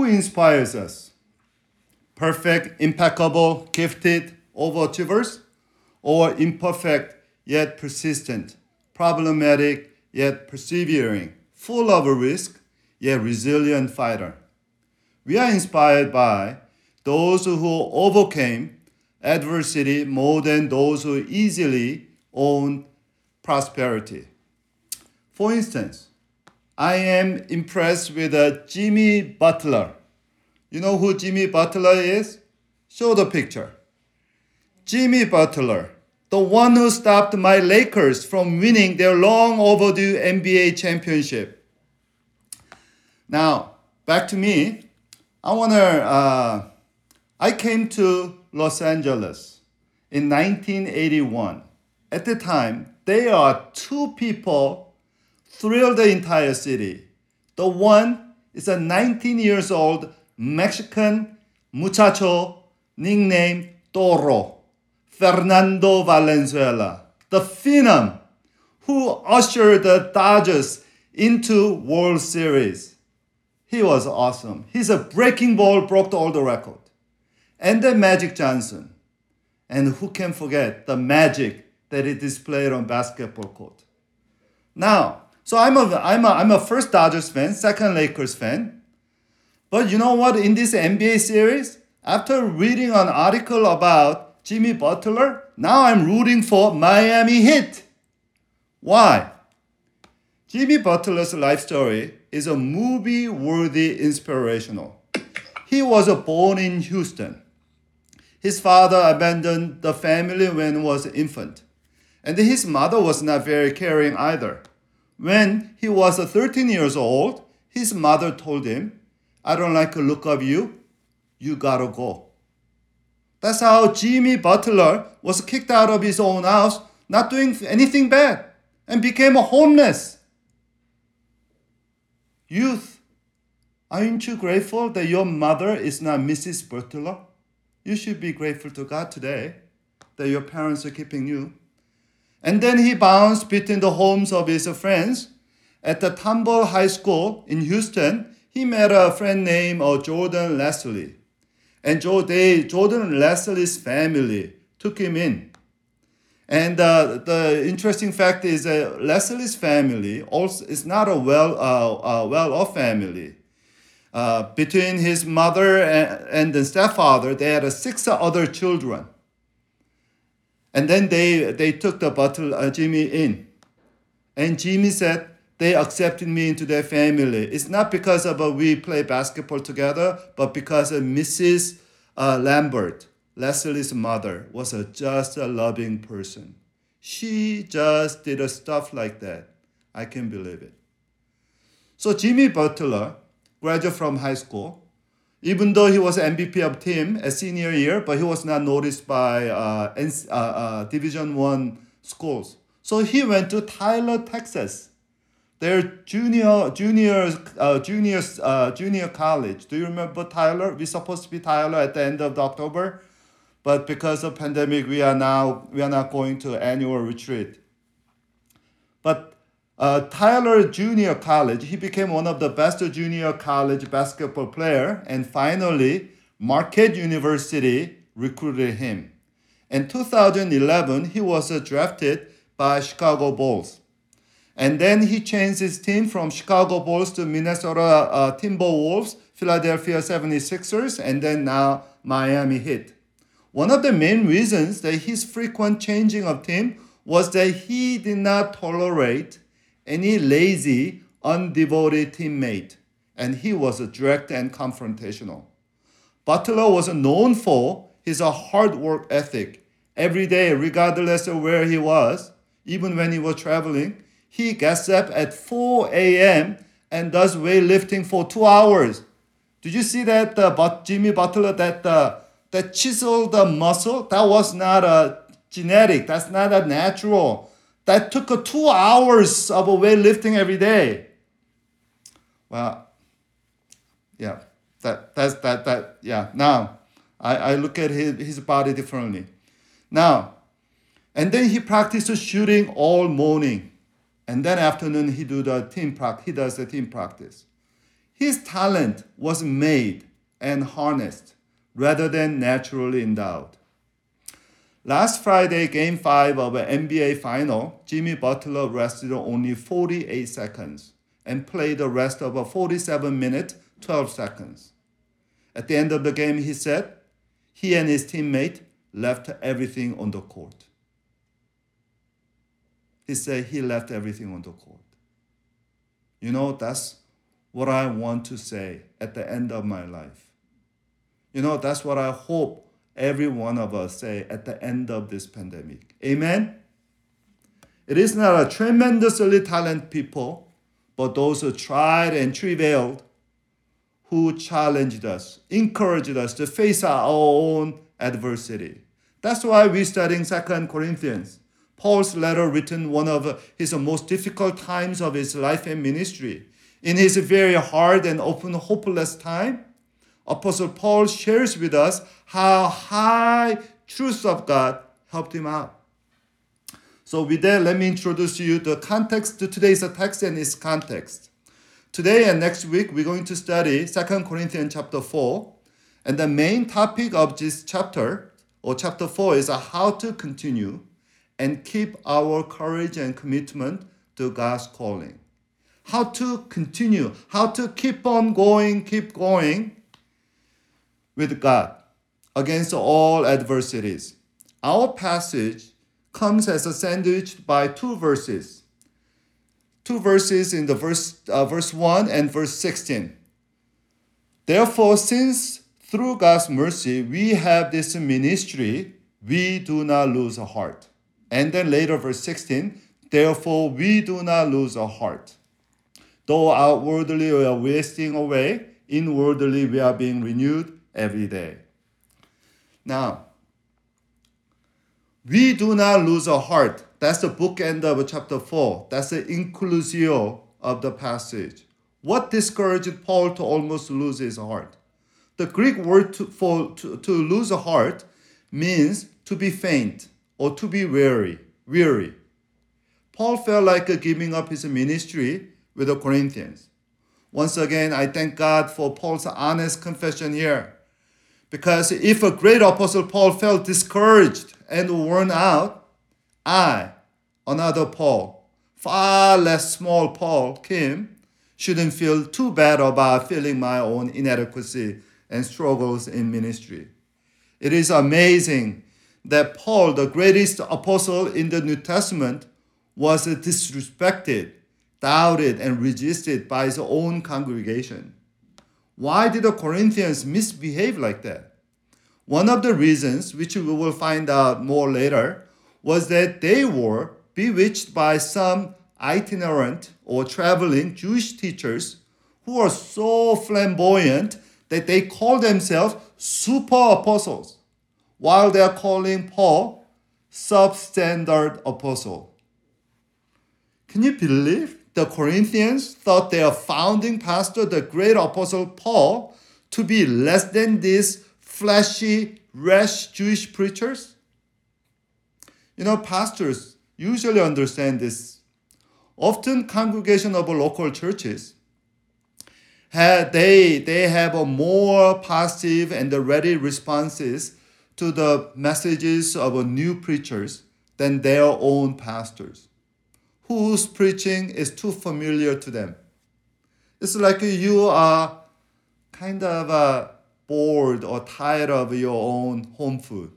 Who inspires us? Perfect, impeccable, gifted overachievers, or imperfect yet persistent, problematic yet persevering, full of risk yet resilient fighter? We are inspired by those who overcame adversity more than those who easily own prosperity. For instance, I am impressed with uh, Jimmy Butler. You know who Jimmy Butler is? Show the picture. Jimmy Butler, the one who stopped my Lakers from winning their long overdue NBA championship. Now, back to me. I want to, uh, I came to Los Angeles in 1981. At the time, there are two people thrilled the entire city. The one is a 19 years old Mexican muchacho nicknamed Toro, Fernando Valenzuela, the phenom who ushered the Dodgers into World Series. He was awesome. He's a breaking ball broke all the record and then Magic Johnson. And who can forget the magic that he displayed on basketball court? Now, so I'm a, I'm a, I'm a first Dodgers fan, second Lakers fan. But you know what? In this NBA series, after reading an article about Jimmy Butler, now I'm rooting for Miami Heat. Why? Jimmy Butler's life story is a movie worthy inspirational. He was born in Houston. His father abandoned the family when he was an infant. And his mother was not very caring either. When he was 13 years old, his mother told him, I don't like the look of you. You gotta go. That's how Jimmy Butler was kicked out of his own house, not doing anything bad, and became a homeless. Youth, aren't you grateful that your mother is not Mrs. Butler? You should be grateful to God today that your parents are keeping you. And then he bounced between the homes of his friends. At the Tomball High School in Houston, he met a friend named uh, Jordan Leslie. And Jordan Leslie's family took him in. And uh, the interesting fact is that Leslie's family also is not a well, uh, well-off family. Uh, between his mother and, and the stepfather, they had six other children. And then they, they took the butler, uh, Jimmy in. And Jimmy said, they accepted me into their family. It's not because of uh, we play basketball together, but because of Mrs. Uh, Lambert, Leslie's mother, was a, just a loving person. She just did a stuff like that. I can believe it. So Jimmy Butler graduate from high school. Even though he was MVP of team a senior year, but he was not noticed by uh, uh, uh, Division One schools. So he went to Tyler, Texas, their junior junior uh, junior uh, junior college. Do you remember Tyler? We supposed to be Tyler at the end of October, but because of pandemic, we are now we are not going to annual retreat. Uh, Tyler Junior College, he became one of the best junior college basketball player, and finally, Marquette University recruited him. In 2011, he was drafted by Chicago Bulls. And then he changed his team from Chicago Bulls to Minnesota uh, Timberwolves, Philadelphia 76ers, and then now Miami Heat. One of the main reasons that his frequent changing of team was that he did not tolerate any lazy, undevoted teammate, and he was direct and confrontational. Butler was known for his hard work ethic. Every day, regardless of where he was, even when he was traveling, he gets up at 4 a.m. and does weightlifting for two hours. Did you see that uh, Jimmy Butler that uh, that chiseled the muscle? That was not a genetic. That's not a natural that took two hours of weightlifting every day. Well, yeah, that that's that that yeah. Now I, I look at his, his body differently. Now, and then he practices shooting all morning. And then afternoon he do the team practice. He does the team practice. His talent was made and harnessed rather than naturally endowed. Last Friday, Game 5 of an NBA Final, Jimmy Butler rested only 48 seconds and played the rest of a 47 minute 12 seconds. At the end of the game, he said he and his teammate left everything on the court. He said he left everything on the court. You know, that's what I want to say at the end of my life. You know, that's what I hope every one of us say at the end of this pandemic. Amen? It is not a tremendously talented people, but those who tried and travailed, who challenged us, encouraged us to face our own adversity. That's why we're studying Second Corinthians. Paul's letter written one of his most difficult times of his life and ministry. In his very hard and often hopeless time, Apostle Paul shares with us how high truths of God helped him out. So with that, let me introduce you the context to today's text and its context. Today and next week, we're going to study 2 Corinthians chapter 4. And the main topic of this chapter, or chapter 4, is how to continue and keep our courage and commitment to God's calling. How to continue, how to keep on going, keep going with God against all adversities. Our passage comes as a sandwich by two verses. Two verses in the verse, uh, verse 1 and verse 16. Therefore, since through God's mercy we have this ministry, we do not lose a heart. And then later, verse 16, therefore we do not lose a heart. Though outwardly we are wasting away, inwardly we are being renewed every day. Now, we do not lose our heart. That's the bookend of chapter 4. That's the inclusio of the passage. What discouraged Paul to almost lose his heart? The Greek word to, for, to, to lose a heart means to be faint or to be weary. Weary. Paul felt like giving up his ministry with the Corinthians. Once again, I thank God for Paul's honest confession here. Because if a great apostle Paul felt discouraged and worn out, I, another Paul, far less small Paul, Kim, shouldn't feel too bad about feeling my own inadequacy and struggles in ministry. It is amazing that Paul, the greatest apostle in the New Testament, was disrespected, doubted, and resisted by his own congregation. Why did the Corinthians misbehave like that? One of the reasons, which we will find out more later, was that they were bewitched by some itinerant or traveling Jewish teachers who were so flamboyant that they called themselves super apostles, while they are calling Paul substandard apostle. Can you believe the Corinthians thought their founding pastor, the great apostle Paul, to be less than these flashy, rash Jewish preachers? You know, pastors usually understand this. Often, congregation of local churches have, they, they have a more passive and ready responses to the messages of new preachers than their own pastors whose preaching is too familiar to them. It's like you are kind of uh, bored or tired of your own home food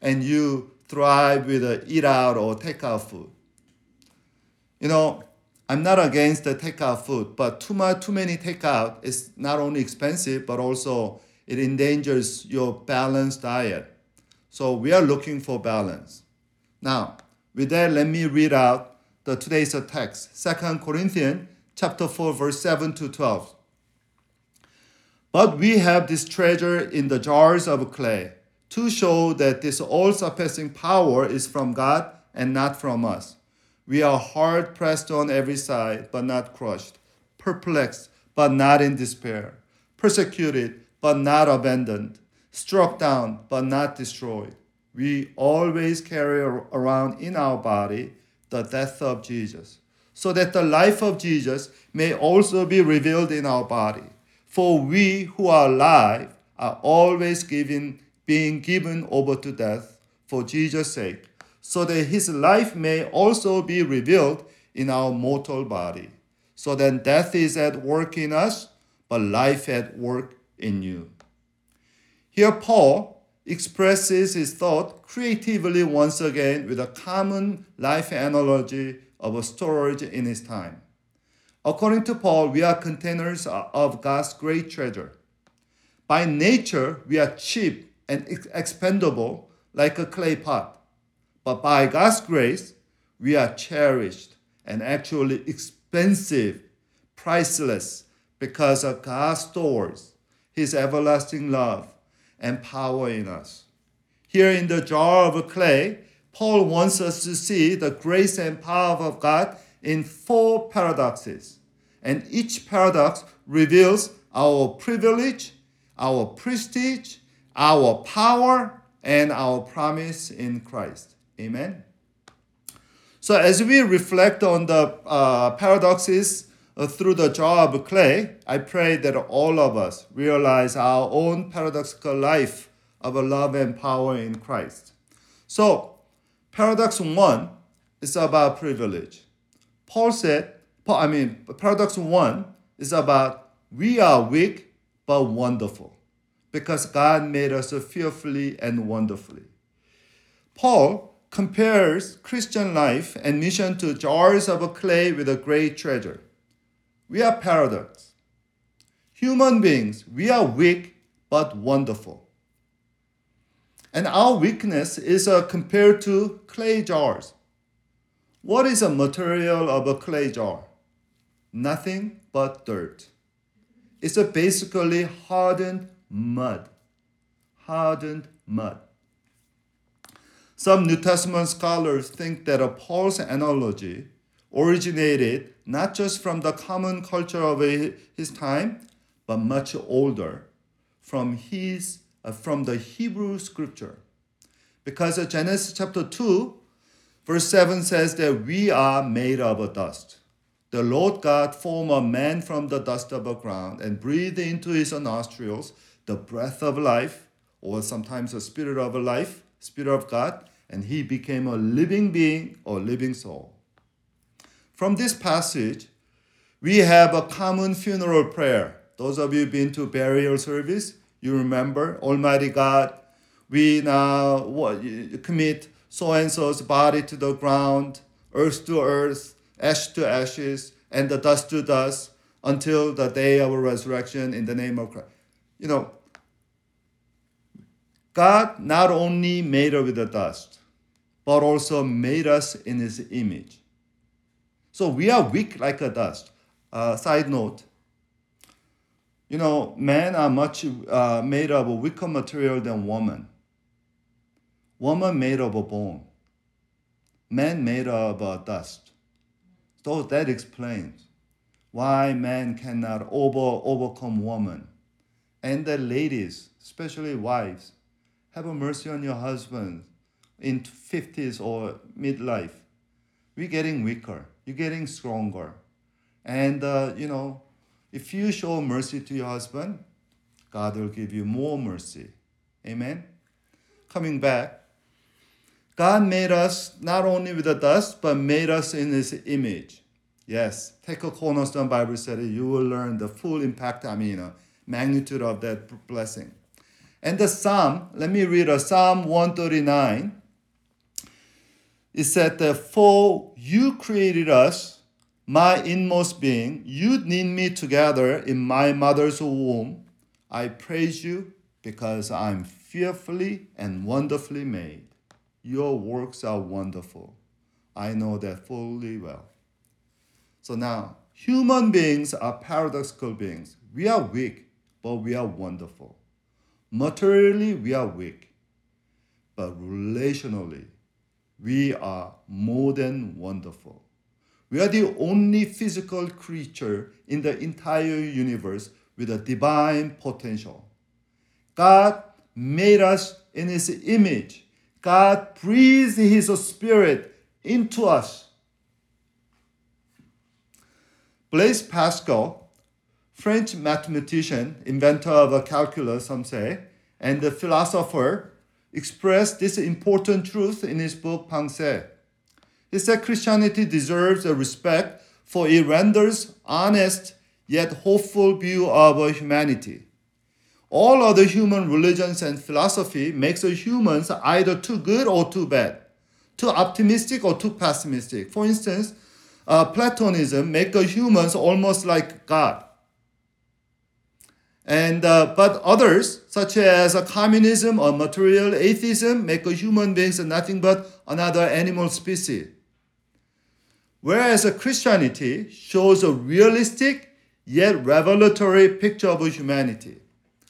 and you thrive with uh, eat out or take out food. You know, I'm not against the takeout food, but too much, too many takeout is not only expensive, but also it endangers your balanced diet. So we are looking for balance. Now, with that, let me read out the today's text, 2 Corinthians chapter 4, verse 7 to 12. But we have this treasure in the jars of clay to show that this all surpassing power is from God and not from us. We are hard pressed on every side, but not crushed, perplexed, but not in despair, persecuted, but not abandoned, struck down, but not destroyed. We always carry around in our body the death of Jesus, so that the life of Jesus may also be revealed in our body. For we who are alive are always given, being given over to death for Jesus' sake, so that his life may also be revealed in our mortal body. So then death is at work in us, but life at work in you. Here, Paul expresses his thought creatively once again with a common life analogy of a storage in his time. According to Paul, we are containers of God's great treasure. By nature, we are cheap and expendable like a clay pot. But by God's grace, we are cherished and actually expensive, priceless, because of God stores His everlasting love and power in us. Here in the jar of clay, Paul wants us to see the grace and power of God in four paradoxes. And each paradox reveals our privilege, our prestige, our power, and our promise in Christ. Amen. So, as we reflect on the uh, paradoxes Uh, through the jar of clay, I pray that all of us realize our own paradoxical life of love and power in Christ. So, paradox one is about privilege. Paul said, I mean, paradox one is about we are weak but wonderful because God made us fearfully and wonderfully. Paul compares Christian life and mission to jars of clay with a great treasure. We are paradox. Human beings, we are weak but wonderful. And our weakness is uh, compared to clay jars. What is a material of a clay jar? Nothing but dirt. It's a basically hardened mud. Hardened mud. Some New Testament scholars think that a Paul's analogy originated not just from the common culture of his time, but much older, from his uh, from the Hebrew scripture. Because Genesis chapter 2, verse 7 says that we are made of dust. The Lord God formed a man from the dust of the ground and breathed into his nostrils the breath of life, or sometimes the spirit of life, spirit of God, and he became a living being or living soul. From this passage, we have a common funeral prayer. Those of you been to burial service, you remember Almighty God, we now commit so and so's body to the ground, earth to earth, ash to ashes, and the dust to dust until the day of resurrection in the name of Christ. You know, God not only made us with the dust, but also made us in his image. So we are weak like a dust. Uh, side note, you know, men are much uh, made of a weaker material than woman. Woman made of a bone. Man made of uh, dust. So that explains why man cannot over, overcome woman. And the ladies, especially wives, have a mercy on your husband in 50s or midlife. We're getting weaker. You're getting stronger. And, uh, you know, if you show mercy to your husband, God will give you more mercy. Amen? Coming back, God made us not only with the dust, but made us in His image. Yes, take a cornerstone Bible study. You will learn the full impact, I mean, uh, magnitude of that blessing. And the Psalm, let me read a Psalm 139. It said that, For you created us my inmost being, you knit me together in my mother's womb. I praise you because I'm fearfully and wonderfully made. Your works are wonderful. I know that fully well. So now, human beings are paradoxical beings. We are weak, but we are wonderful. Materially, we are weak, but relationally, we are more than wonderful. We are the only physical creature in the entire universe with a divine potential. God made us in His image. God breathed His Spirit into us. Blaise Pascal French mathematician, inventor of a calculus, some say, and the philosopher expressed this important truth in his book Pensée. He said Christianity deserves a respect for it renders honest yet hopeful view of humanity. All other human religions and philosophy makes humans either too good or too bad, too optimistic or too pessimistic. For instance, uh, Platonism makes humans almost like God. And uh, but others, such as uh, communism or material atheism, make human beings nothing but another animal species. Whereas a Christianity shows a realistic yet revelatory picture of humanity.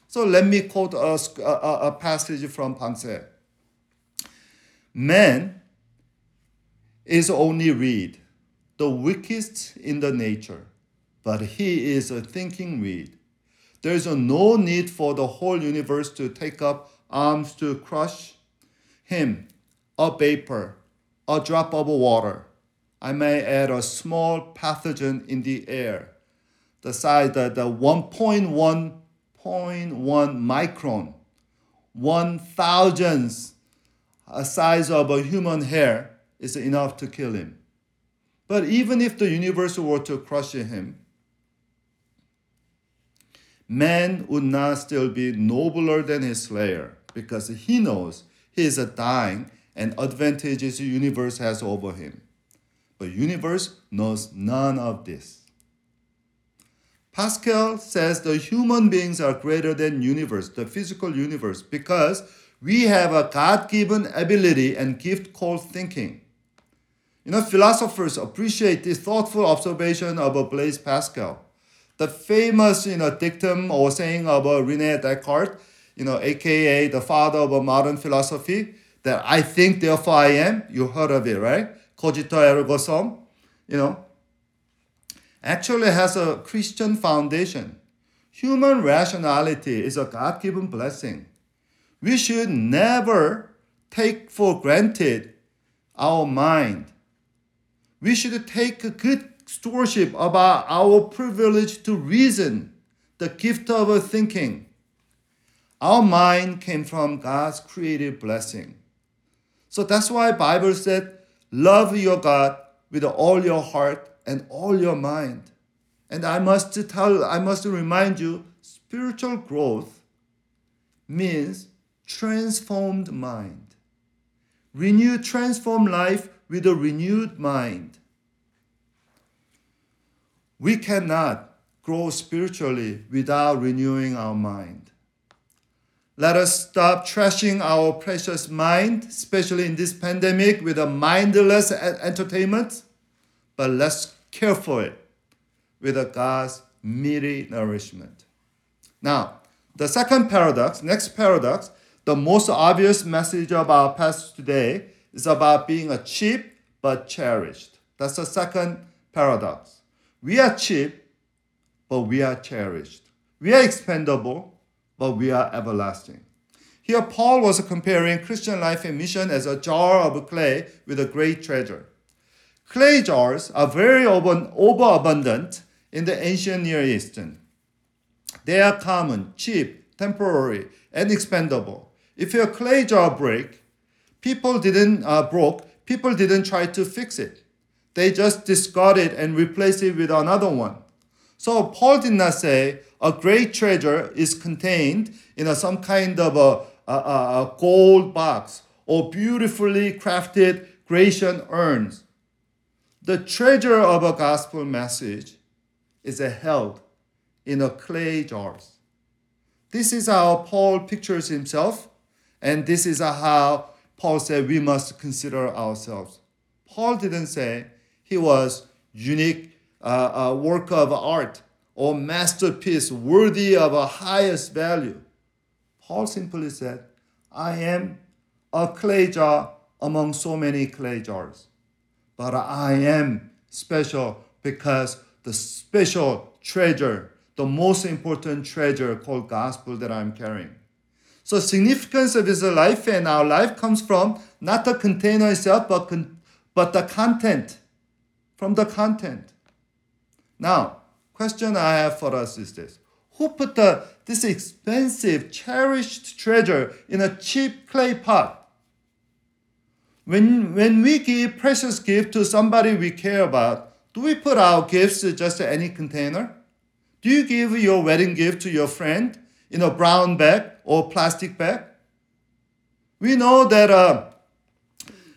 So let me quote a, a, a passage from Pensée. Man is only reed, the weakest in the nature, but he is a thinking reed. There is no need for the whole universe to take up arms to crush him, a vapor, a drop of water. I may add a small pathogen in the air the size, of the 1.1 micron, one thousandth a size of a human hair is enough to kill him. But even if the universe were to crush him, man would not still be nobler than his slayer because he knows he is a dying and advantages the universe has over him. But universe knows none of this. Pascal says the human beings are greater than universe, the physical universe, because we have a God-given ability and gift called thinking. You know, philosophers appreciate this thoughtful observation of Blaise Pascal. The famous, you know, dictum or saying of uh, Rene Descartes, you know, aka the father of modern philosophy, that I think, therefore I am. You heard of it, right? Cogito ergo sum. You know, actually has a Christian foundation. Human rationality is a God given blessing. We should never take for granted our mind. We should take good stewardship about our privilege to reason, the gift of thinking. Our mind came from God's creative blessing. So that's why Bible said, love your God with all your heart, and all your mind. And I must tell, I must remind you, spiritual growth means transformed mind. Renew, transform life with a renewed mind. We cannot grow spiritually without renewing our mind. Let us stop trashing our precious mind, especially in this pandemic, with a mindless entertainment but let's care for it with a God's meaty nourishment. Now, the second paradox, next paradox, the most obvious message of our passage today is about being a cheap but cherished. That's the second paradox. We are cheap, but we are cherished. We are expendable, but we are everlasting. Here, Paul was comparing Christian life and mission as a jar of clay with a great treasure. Clay jars are very overabundant in the ancient Near Eastern. They are common, cheap, temporary, and expendable. If your clay jar break, people didn't uh, broke, people didn't try to fix it. They just discard it and replace it with another one. So Paul did not say a great treasure is contained in a, some kind of a, a, a gold box or beautifully crafted Grecian urns. The treasure of a gospel message is held in a clay jars. This is how Paul pictures himself, and this is how Paul said we must consider ourselves. Paul didn't say he was unique uh, uh, work of art or masterpiece worthy of a highest value. Paul simply said, I am a clay jar among so many clay jars but I am special because the special treasure, the most important treasure called gospel that I'm carrying. So significance of his life and our life comes from not the container itself, but, con- but the content, from the content. Now, Question I have for us is this Who put the, this expensive, cherished treasure in a cheap clay pot? When, when we give precious gift to somebody we care about, do we put our gifts just any container? Do you give your wedding gift to your friend in a brown bag or plastic bag? We know that uh,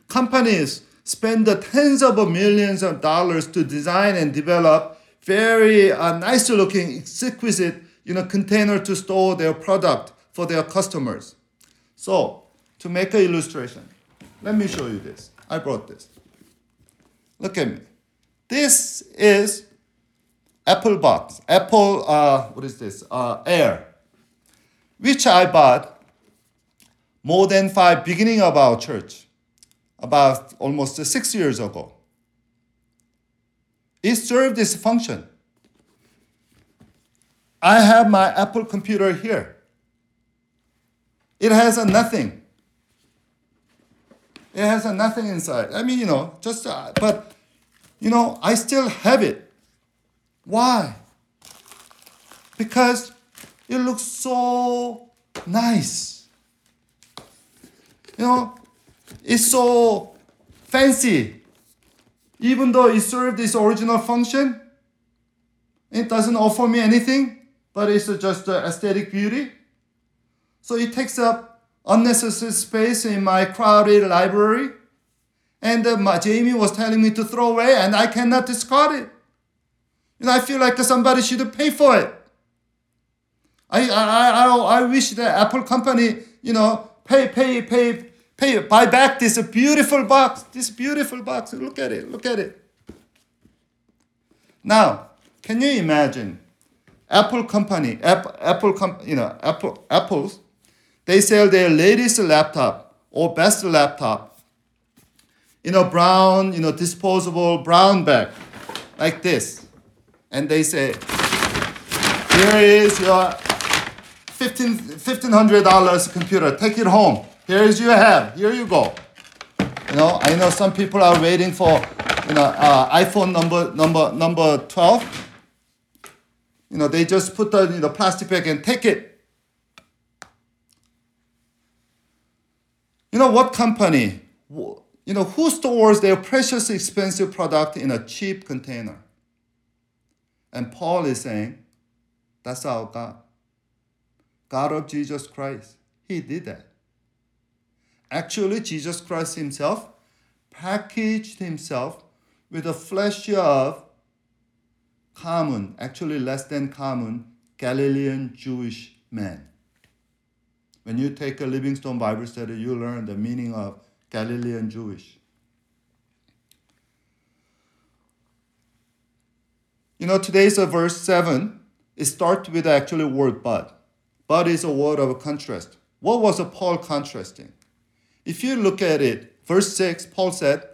companies spend the tens of millions of dollars to design and develop very uh, nice looking, exquisite you know, container to store their product for their customers. So, to make an illustration, let me show you this. I brought this. Look at me. This is Apple box. Apple, uh, what is this? Uh, Air, which I bought more than five beginning of our church, about almost six years ago. It served this function. I have my Apple computer here. It has a nothing. It has a nothing inside. I mean, you know, just, uh, but, you know, I still have it. Why? Because it looks so nice. You know, it's so fancy. Even though it served its original function, it doesn't offer me anything, but it's just aesthetic beauty. So it takes up unnecessary space in my crowded library. And uh, my, Jamie was telling me to throw away, and I cannot discard it. And I feel like somebody should pay for it. I, I, I, I wish the Apple company, you know, pay, pay, pay, pay, buy back this beautiful box. This beautiful box. Look at it. Look at it. Now, can you imagine? Apple company, Apple, Apple, you know, Apple, Apple's they sell their latest laptop or best laptop in a brown, you know, disposable brown bag like this. And they say, here is your $1,500 $1,500 computer. Take it home. Here is you have. Here you go. You know, I know some people are waiting for, you know, uh, iPhone number number number 12. You know, they just put the you know, plastic bag and take it. You know what company, you know, who stores their precious expensive product in a cheap container? And Paul is saying, that's our God. God of Jesus Christ. He did that. Actually, Jesus Christ himself packaged himself with the flesh of common, actually less than common, Galilean Jewish man. When you take a Livingstone Bible study, you learn the meaning of Galilean Jewish. You know, today's a verse 7. It starts with the actually word but. But is a word of contrast. What was Paul contrasting? If you look at it, verse 6, Paul said,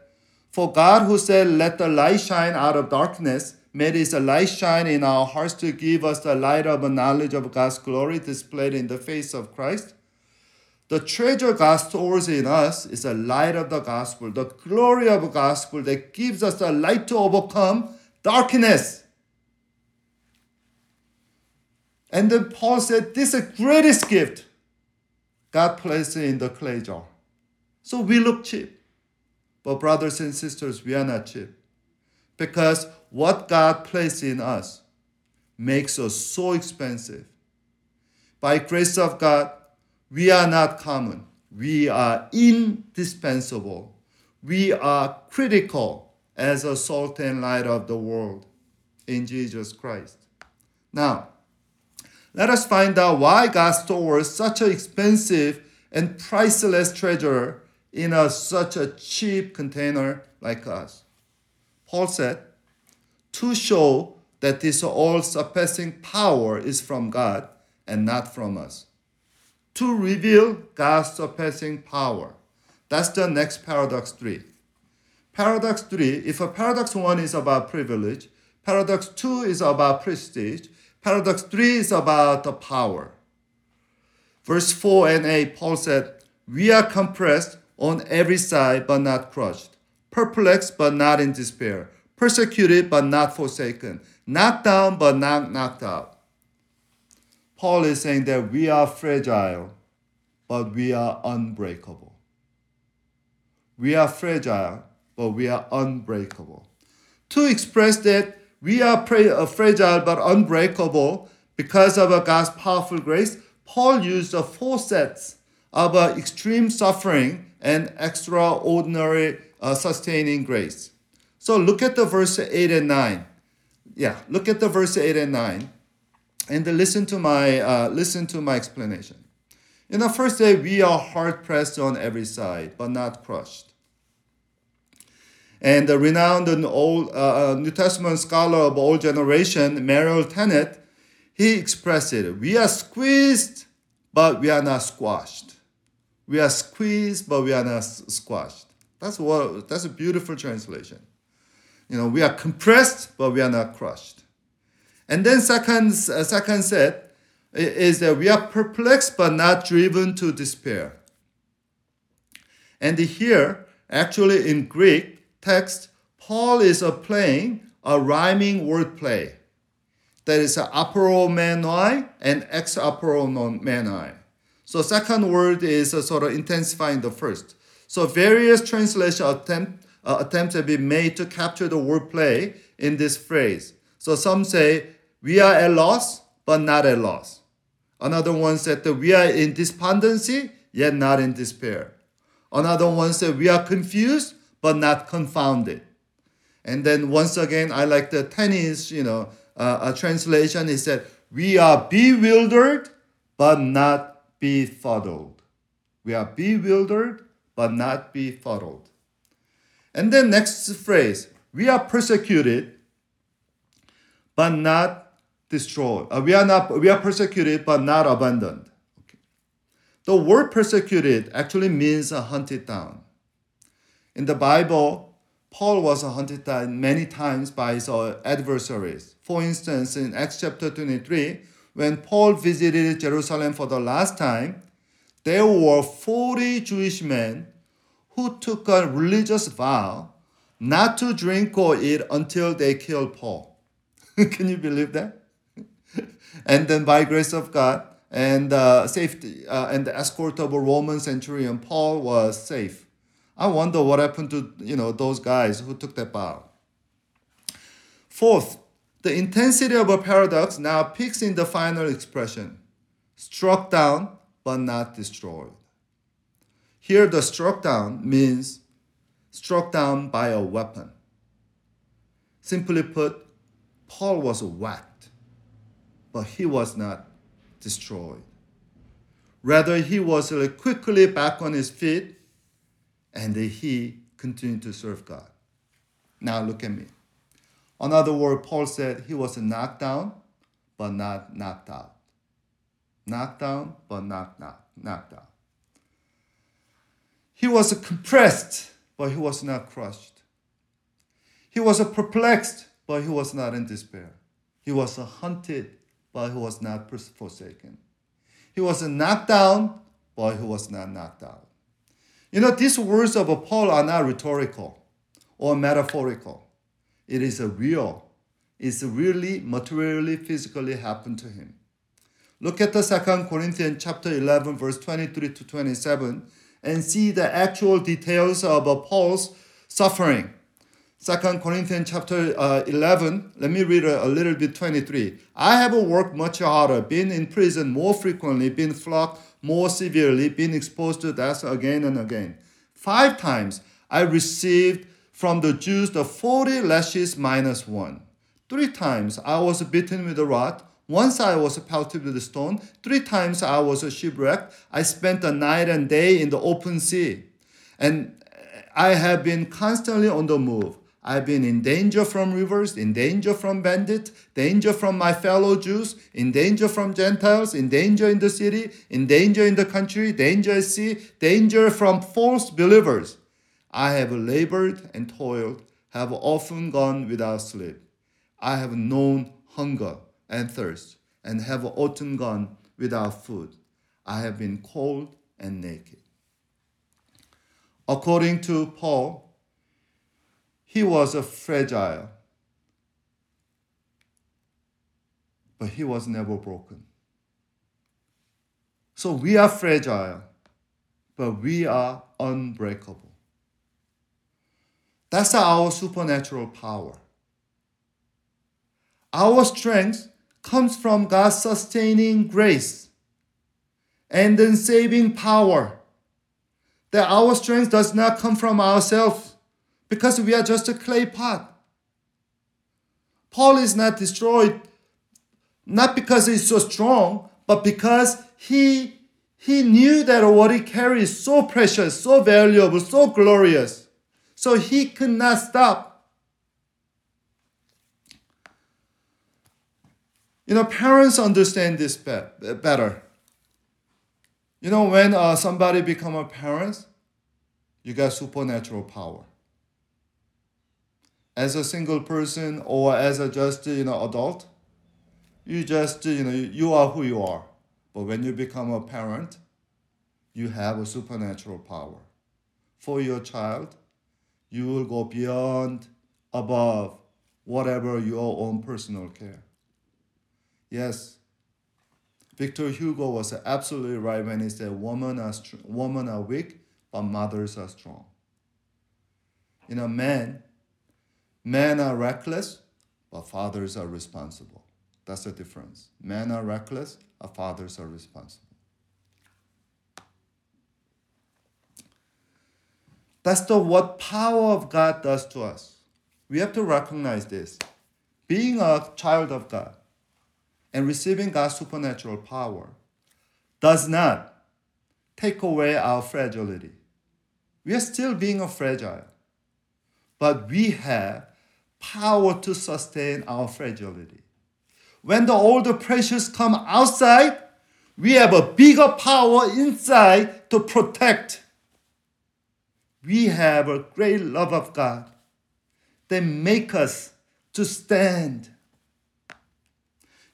For God who said, Let the light shine out of darkness, made his light shine in our hearts to give us the light of a knowledge of God's glory displayed in the face of Christ. The treasure God stores in us is the light of the gospel, the glory of the gospel that gives us the light to overcome darkness. And then Paul said, This is the greatest gift God placed in the clay jar. So we look cheap. But, brothers and sisters, we are not cheap. Because what God placed in us makes us so expensive. By grace of God, we are not common. We are indispensable. We are critical as a salt and light of the world in Jesus Christ. Now, let us find out why God stores such an expensive and priceless treasure in a, such a cheap container like us. Paul said, to show that this all surpassing power is from God and not from us to reveal God's surpassing power. That's the next paradox 3. Paradox 3, if a paradox 1 is about privilege, paradox 2 is about prestige, paradox 3 is about the power. Verse 4 and 8, Paul said, We are compressed on every side but not crushed, perplexed but not in despair, persecuted but not forsaken, knocked down but not knocked out. Paul is saying that we are fragile, but we are unbreakable. We are fragile, but we are unbreakable. To express that we are uh, fragile but unbreakable because of God's powerful grace, Paul used four sets of extreme suffering and extraordinary uh, sustaining grace. So look at the verse 8 and 9. Yeah, look at the verse 8 and 9 and listen to my uh, listen to my explanation. In the first day, we are hard pressed on every side, but not crushed. And the renowned and old uh, uh New Testament scholar of all generation, Merrill Tenney, he expressed it: "We are squeezed, but we are not squashed. We are squeezed, but we are not squashed." That's what. That's a beautiful translation. You know, we are compressed, but we are not crushed. And then second, uh, second set is that we are perplexed, but not driven to despair. And here, actually in Greek text, Paul is playing a rhyming wordplay. That is upper apomenoi and ex upper apomenoi. So second word is sort of intensifying the first. So various translation attempt, uh, attempts have been made to capture the wordplay in this phrase. So some say, we are at loss, but not at loss. Another one said that we are in despondency, yet not in despair. Another one said we are confused, but not confounded. And then once again, I like the Tenney's, you know, uh, a translation. He said, we are bewildered, but not befuddled. We are bewildered, but not befuddled. And then next phrase, we are persecuted, but not destroyed. Uh, we are not we are persecuted, but not abandoned. Okay. The word persecuted actually means hunted down. In the Bible, Paul was hunted down many times by his adversaries. For instance, in Acts chapter 23, when Paul visited Jerusalem for the last time, there were 40 Jewish men who took a religious vow not to drink or eat until they killed Paul. Can you believe that? and then by grace of God and uh, safety uh, and the escort of a Roman centurion, Paul was safe. I wonder what happened to you know those guys who took that vow. Fourth, the intensity of a paradox now peaks in the final expression: struck down but not destroyed. Here, the struck down means struck down by a weapon. Simply put, Paul was whacked, but he was not destroyed. Rather, he was quickly back on his feet and he continued to serve God. Now, look at me. Another word, Paul said he was knocked down, but not knocked out. Knocked down, but not knocked, knocked out. He was compressed, but he was not crushed. He was perplexed, but he was not in despair. He was hunted, but he was not forsaken. He was knocked down, but he was not knocked out. You know, these words of Paul are not rhetorical or metaphorical. It is a real. It's really materially, physically happened to him. Look at the Second Corinthians chapter 11, verse 23 to 27 and see the actual details of Paul's suffering. Second Corinthians chapter uh, 11, let me read a, a, little bit 23. I have worked much harder, been in prison more frequently, been flogged more severely, been exposed to death again and again. Five times I received from the Jews the 40 lashes minus one. Three times I was beaten with a rod. Once I was pelted with a stone. Three times I was shipwrecked. I spent a night and day in the open sea. And I have been constantly on the move. I've been in danger from rivers, in danger from bandits, danger from my fellow Jews, in danger from Gentiles, in danger in the city, in danger in the country, danger at sea, danger from false believers. I have labored and toiled, have often gone without sleep. I have known hunger and thirst, and have often gone without food. I have been cold and naked. According to Paul, he was a fragile, but he was never broken. So we are fragile, but we are unbreakable. That's our supernatural power. Our strength comes from God's sustaining grace and then saving power. That our strength does not come from ourselves because we are just a clay pot. Paul is not destroyed not because he's so strong, but because he he knew that what he carries so precious, so valuable, so glorious. So he could not stop. You know, parents understand this better. You know, when uh, somebody become a parent, you got supernatural power. As a single person or as a just you know adult, you just you know you are who you are. But when you become a parent, you have a supernatural power. For your child, you will go beyond, above, whatever your own personal care. Yes, Victor Hugo was absolutely right when he said, "Women are women are weak, but mothers are strong." You know, men, men are reckless, but fathers are responsible. That's the difference. Men are reckless, our fathers are responsible. That's the what power of God does to us. We have to recognize this. Being a child of God and receiving God's supernatural power does not take away our fragility. We are still being a fragile, but we have power to sustain our fragility. When the the pressures come outside, we have a bigger power inside to protect. We have a great love of God that make us to stand.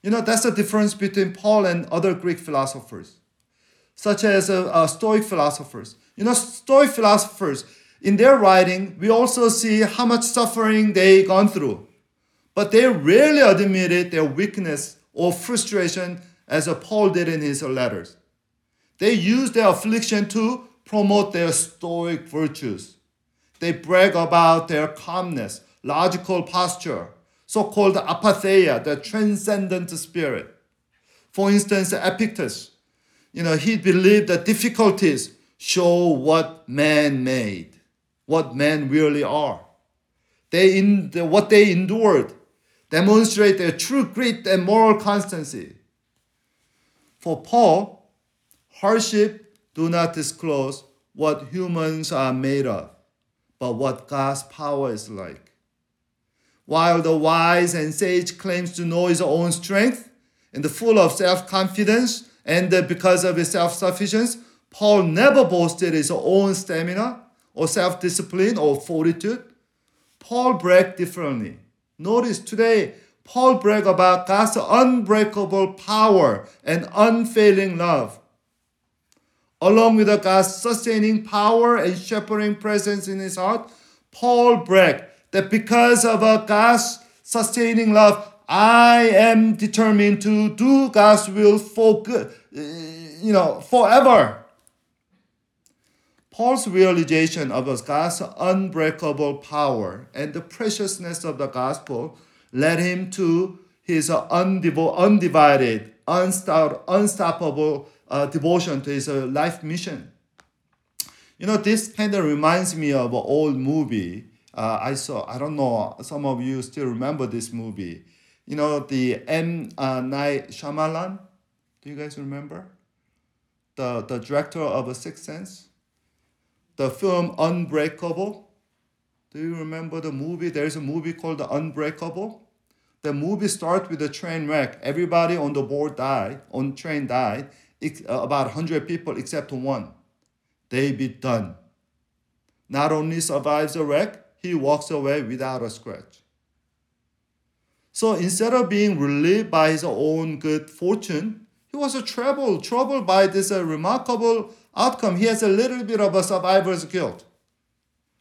You know, that's the difference between Paul and other Greek philosophers, such as uh, uh, Stoic philosophers. You know, Stoic philosophers, in their writing, we also see how much suffering they gone through but they rarely admitted their weakness or frustration as Paul did in his letters. They used their affliction to promote their stoic virtues. They brag about their calmness, logical posture, so called apatheia, the transcendent spirit. For instance, Epictetus, you know, he believed that difficulties show what man made, what men really are. They in the, what they endured demonstrate their true grit and moral constancy. For Paul, hardship do not disclose what humans are made of, but what God's power is like. While the wise and sage claims to know his own strength and the full of self-confidence and because of his self-sufficiency, Paul never boasted his own stamina or self-discipline or fortitude. Paul bragged differently. Notice today, Paul bragged about God's unbreakable power and unfailing love. Along with God's sustaining power and shepherding presence in his heart, Paul bragged that because of God's sustaining love, I am determined to do God's will for good, eh, you know, forever. Paul's realization of God's unbreakable power and the preciousness of the gospel led him to his undivided, unstoppable uh, devotion to his uh, life mission. You know, this kind of reminds me of an old movie uh, I saw. I don't know, some of you still remember this movie. You know, the M. Uh, Night Shyamalan. Do you guys remember? The, the director of Sixth Sense? the film Unbreakable. Do you remember the movie? There's a movie called The Unbreakable. The movie starts with a train wreck. Everybody on the board died, on train died, about 100 people except one. David Dunn. Not only survives the wreck, he walks away without a scratch. So instead of being relieved by his own good fortune, he was troubled, troubled by this uh, remarkable outcome, he has a little bit of a survivor's guilt.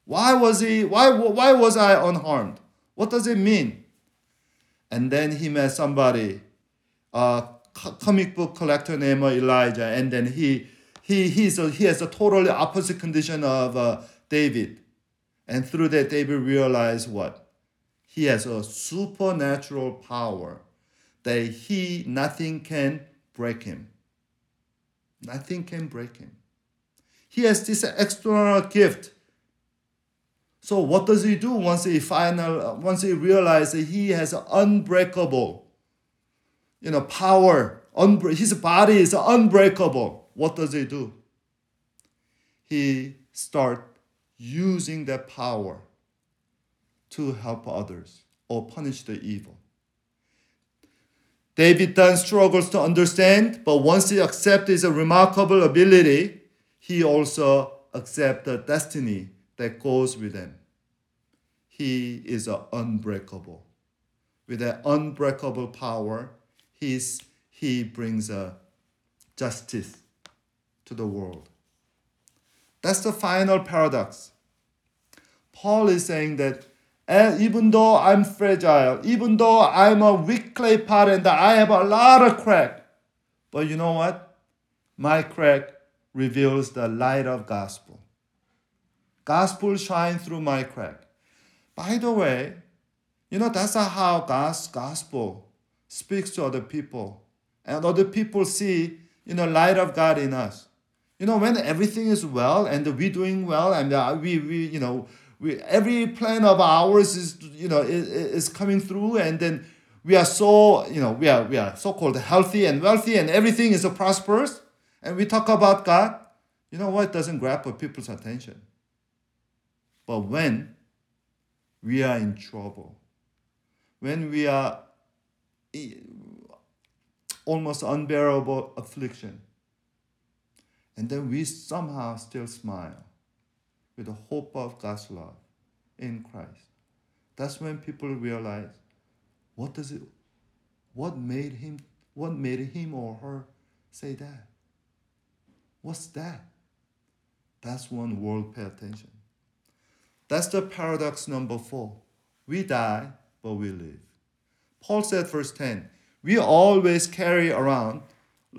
Why was he, why, why was I unharmed? What does it mean? And then he met somebody uh, comic book collector named Elijah, and then he he he's a, he has a totally opposite condition of uh, David, and through that David realized what he has a supernatural power that he nothing can break him. Nothing can break him. He has this external gift. So what does he do once he final once he realizes he has unbreakable, you know, power? Unbre- his body is unbreakable. What does he do? He start using that power to help others or punish the evil. David then struggles to understand, but once he accepts his remarkable ability, he also accepts the destiny that goes with him. He is unbreakable. With that unbreakable power, he's, he brings a justice to the world. That's the final paradox. Paul is saying that and even though I'm fragile, even though I'm a weak clay pot and I have a lot of crack, but you know what? My crack reveals the light of gospel. Gospel shine through my crack. By the way, you know that's how God's gospel speaks to other people, and other people see you know light of God in us. You know when everything is well and we doing well and uh, we we you know we every plan of ours is you know is, is coming through and then we are so you know we are we are so called healthy and wealthy and everything is prosperous. And we talk about god. You know what? Doesn't grab people's attention. But when we are in trouble when we are almost unbearable affliction and then we somehow still smile with the hope of God's love in Christ. That's when people realize what does it what made him what made him or her say that? What's that? That's one world pay attention. That's the paradox number four. We die, but we live. Paul said, verse 10, we always carry around,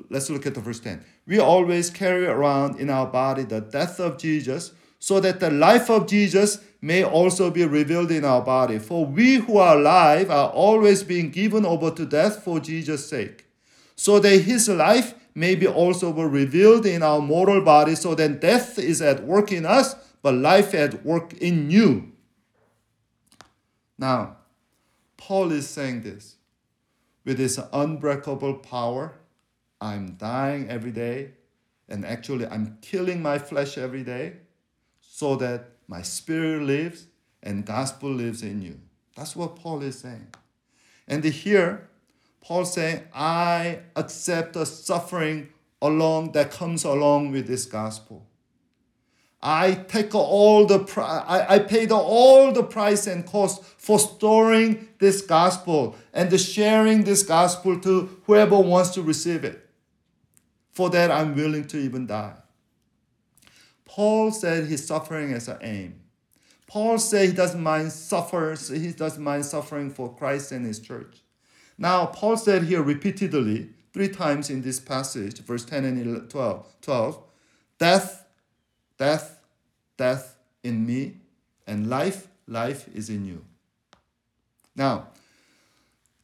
let's look at the verse 10. We always carry around in our body the death of Jesus so that the life of Jesus may also be revealed in our body. For we who are alive are always being given over to death for Jesus' sake, so that his life may be also revealed in our mortal body, so that death is at work in us, but life at work in you. Now, Paul is saying this with his unbreakable power. I'm dying every day, and actually, I'm killing my flesh every day so that my spirit lives and gospel lives in you. That's what Paul is saying. And here, Paul saying, I accept the suffering along that comes along with this gospel. I take all the I, I paid all the price and cost for storing this gospel and sharing this gospel to whoever wants to receive it. For that, I'm willing to even die. Paul said he's suffering as an aim. Paul said he doesn't mind suffers, he doesn't mind suffering for Christ and his church. Now, Paul said here repeatedly, three times in this passage, verse 10 and 12, 12 death, death, death in me, and life, life is in you. Now,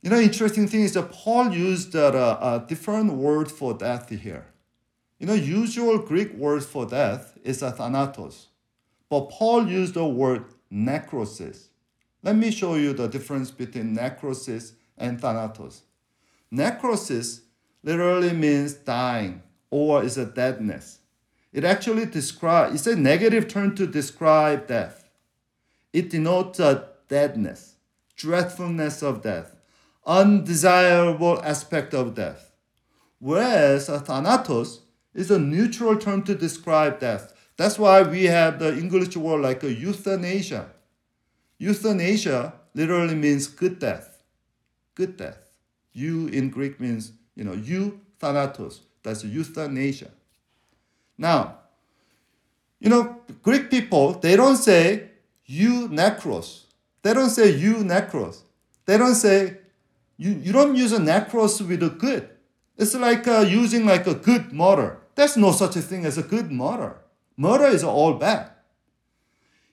you know, interesting thing is that Paul used a, a different word for death here. You know, usual Greek word for death is a thanatos, but Paul used the word necrosis. Let me show you the difference between necrosis and thanatos. Necrosis literally means dying or is a deadness. It actually describes, it's a negative term to describe death. It denotes a deadness, dreadfulness of death, undesirable aspect of death. Whereas a thanatos is a neutral term to describe death. That's why we have the English word like a euthanasia. Euthanasia literally means good death. Good death. Eu in Greek means, you know, eu thanatos. That's euthanasia. Now, you know, Greek people, they don't say eu necros. They don't say eu necros. They don't say You, you don't use a necros with a good. It's like uh, using like a good mortar. There's no such a thing as a good mortar. Murder is all bad.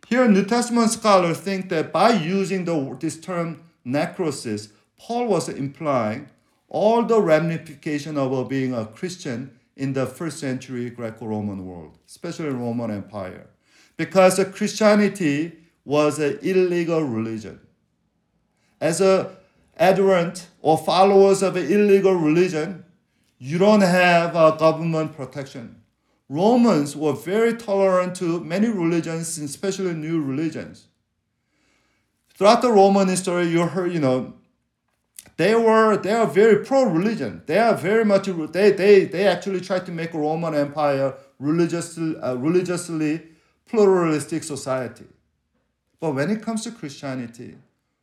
Here, New Testament scholars think that by using the, this term necrosis, Paul was implying all the ramification of being a Christian in the first century Greco-Roman world, especially Roman Empire, because Christianity was an illegal religion. As a adherent or followers of an illegal religion, you don't have a government protection. Romans were very tolerant to many religions, especially new religions. Throughout the Roman history, you heard, you know, they were they are very pro-religion. They are very much they they they actually tried to make Roman Empire religiously uh, religiously pluralistic society. But when it comes to Christianity,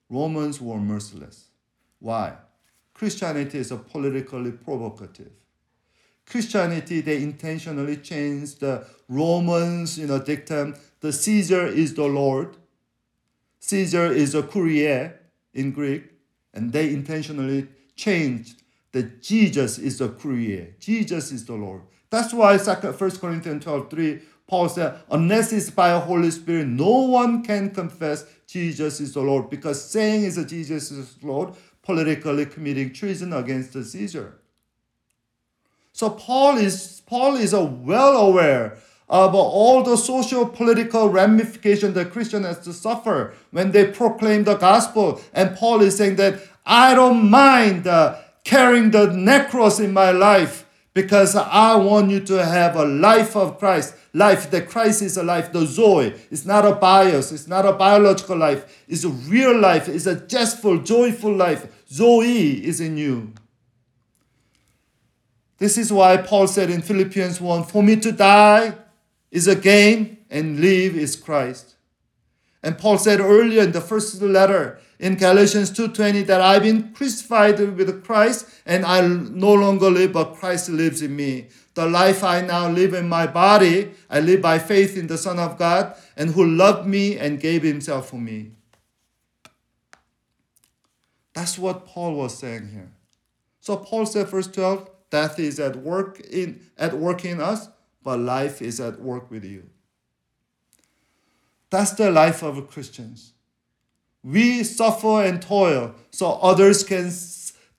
Romans were merciless. Why? Christianity is a politically provocative. Christianity, they intentionally changed the Romans, you know, dictum, the Caesar is the Lord. Caesar is a Kyrie in Greek, and they intentionally changed that Jesus is the Creator, Jesus is the Lord. That's why 1 Corinthians 12, 3, Paul said, unless it's by the Holy Spirit, no one can confess Jesus is the Lord, because saying is that Jesus is Lord, politically committing treason against the Caesar. So Paul is Paul is well aware of all the social political ramifications that Christian has to suffer when they proclaim the gospel. And Paul is saying that I don't mind uh, carrying the necros in my life because I want you to have a life of Christ. Life that Christ is a life, the Zoe. It's not a bios, it's not a biological life. It's a real life, it's a jestful, joyful life. Zoe is in you. This is why Paul said in Philippians 1 For me to die is a gain, and live is Christ. And Paul said earlier in the first letter in Galatians 2:20 that I've been crucified with Christ and I no longer live but Christ lives in me. The life I now live in my body, I live by faith in the Son of God and who loved me and gave himself for me. That's what Paul was saying here. So Paul said verse 12, Death is at work in at work in us, but life is at work with you. That's the life of Christians. We suffer and toil so others can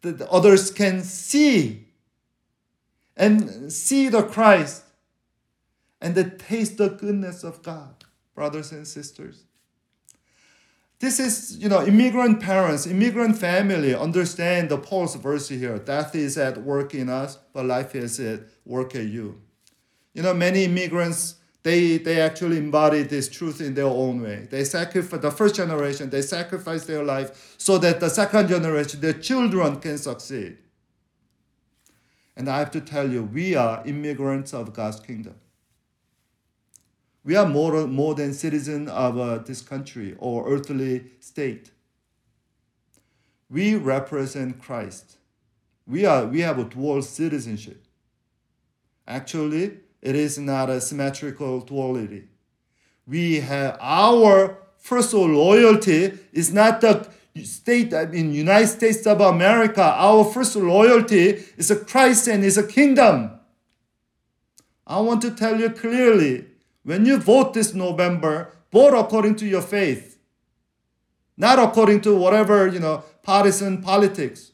the others can see and see the Christ and the taste the goodness of God, brothers and sisters. This is, you know, immigrant parents, immigrant family understand the Paul's verse here. Death is at work in us, but life is at work at you. You know, many immigrants, they, they actually embody this truth in their own way. They sacrifice, the first generation, they sacrifice their life so that the second generation, their children can succeed. And I have to tell you, we are immigrants of God's kingdom. We are more, more than citizens of uh, this country or earthly state. We represent Christ. We, are, we have a dual citizenship. Actually, it is not a symmetrical duality. We have our first loyalty is not the state I mean United States of America. Our first loyalty is a Christ and is a kingdom. I want to tell you clearly when you vote this November, vote according to your faith, not according to whatever, you know, partisan politics.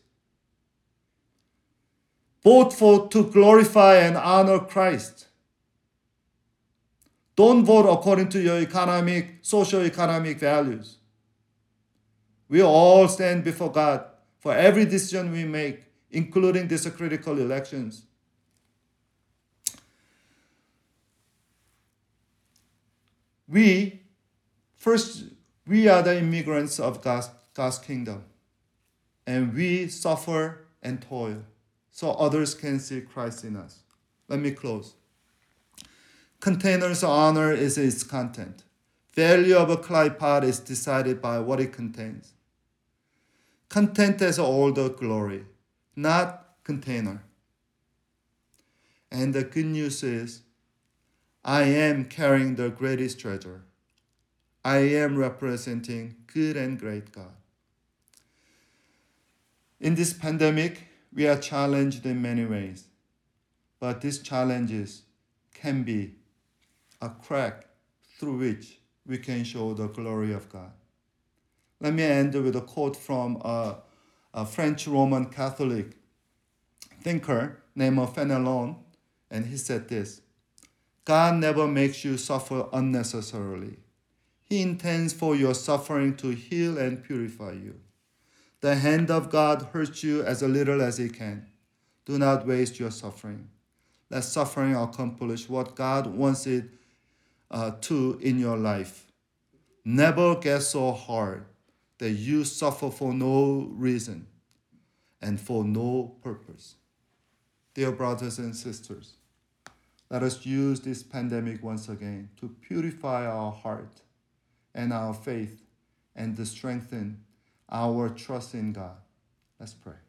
Vote for to glorify and honor Christ. Don't vote according to your economic, socio-economic values. We all stand before God for every decision we make, including these critical elections. We, first, we are the immigrants of God's, God's kingdom. And we suffer and toil so others can see Christ in us. Let me close. Container's honor is its content. Value of a clay pot is decided by what it contains. Content has all the glory, not container. And the good news is I am carrying the greatest treasure. I am representing good and great God. In this pandemic, we are challenged in many ways, but these challenges can be a crack through which we can show the glory of God. Let me end with a quote from a, a French Roman Catholic thinker named Fenelon, and he said this God never makes you suffer unnecessarily. He intends for your suffering to heal and purify you. The hand of God hurts you as little as it can. Do not waste your suffering. Let suffering accomplish what God wants it uh, to in your life. Never get so hard that you suffer for no reason and for no purpose. Dear brothers and sisters, let us use this pandemic once again to purify our heart and our faith and to strengthen our trust in God. Let's pray.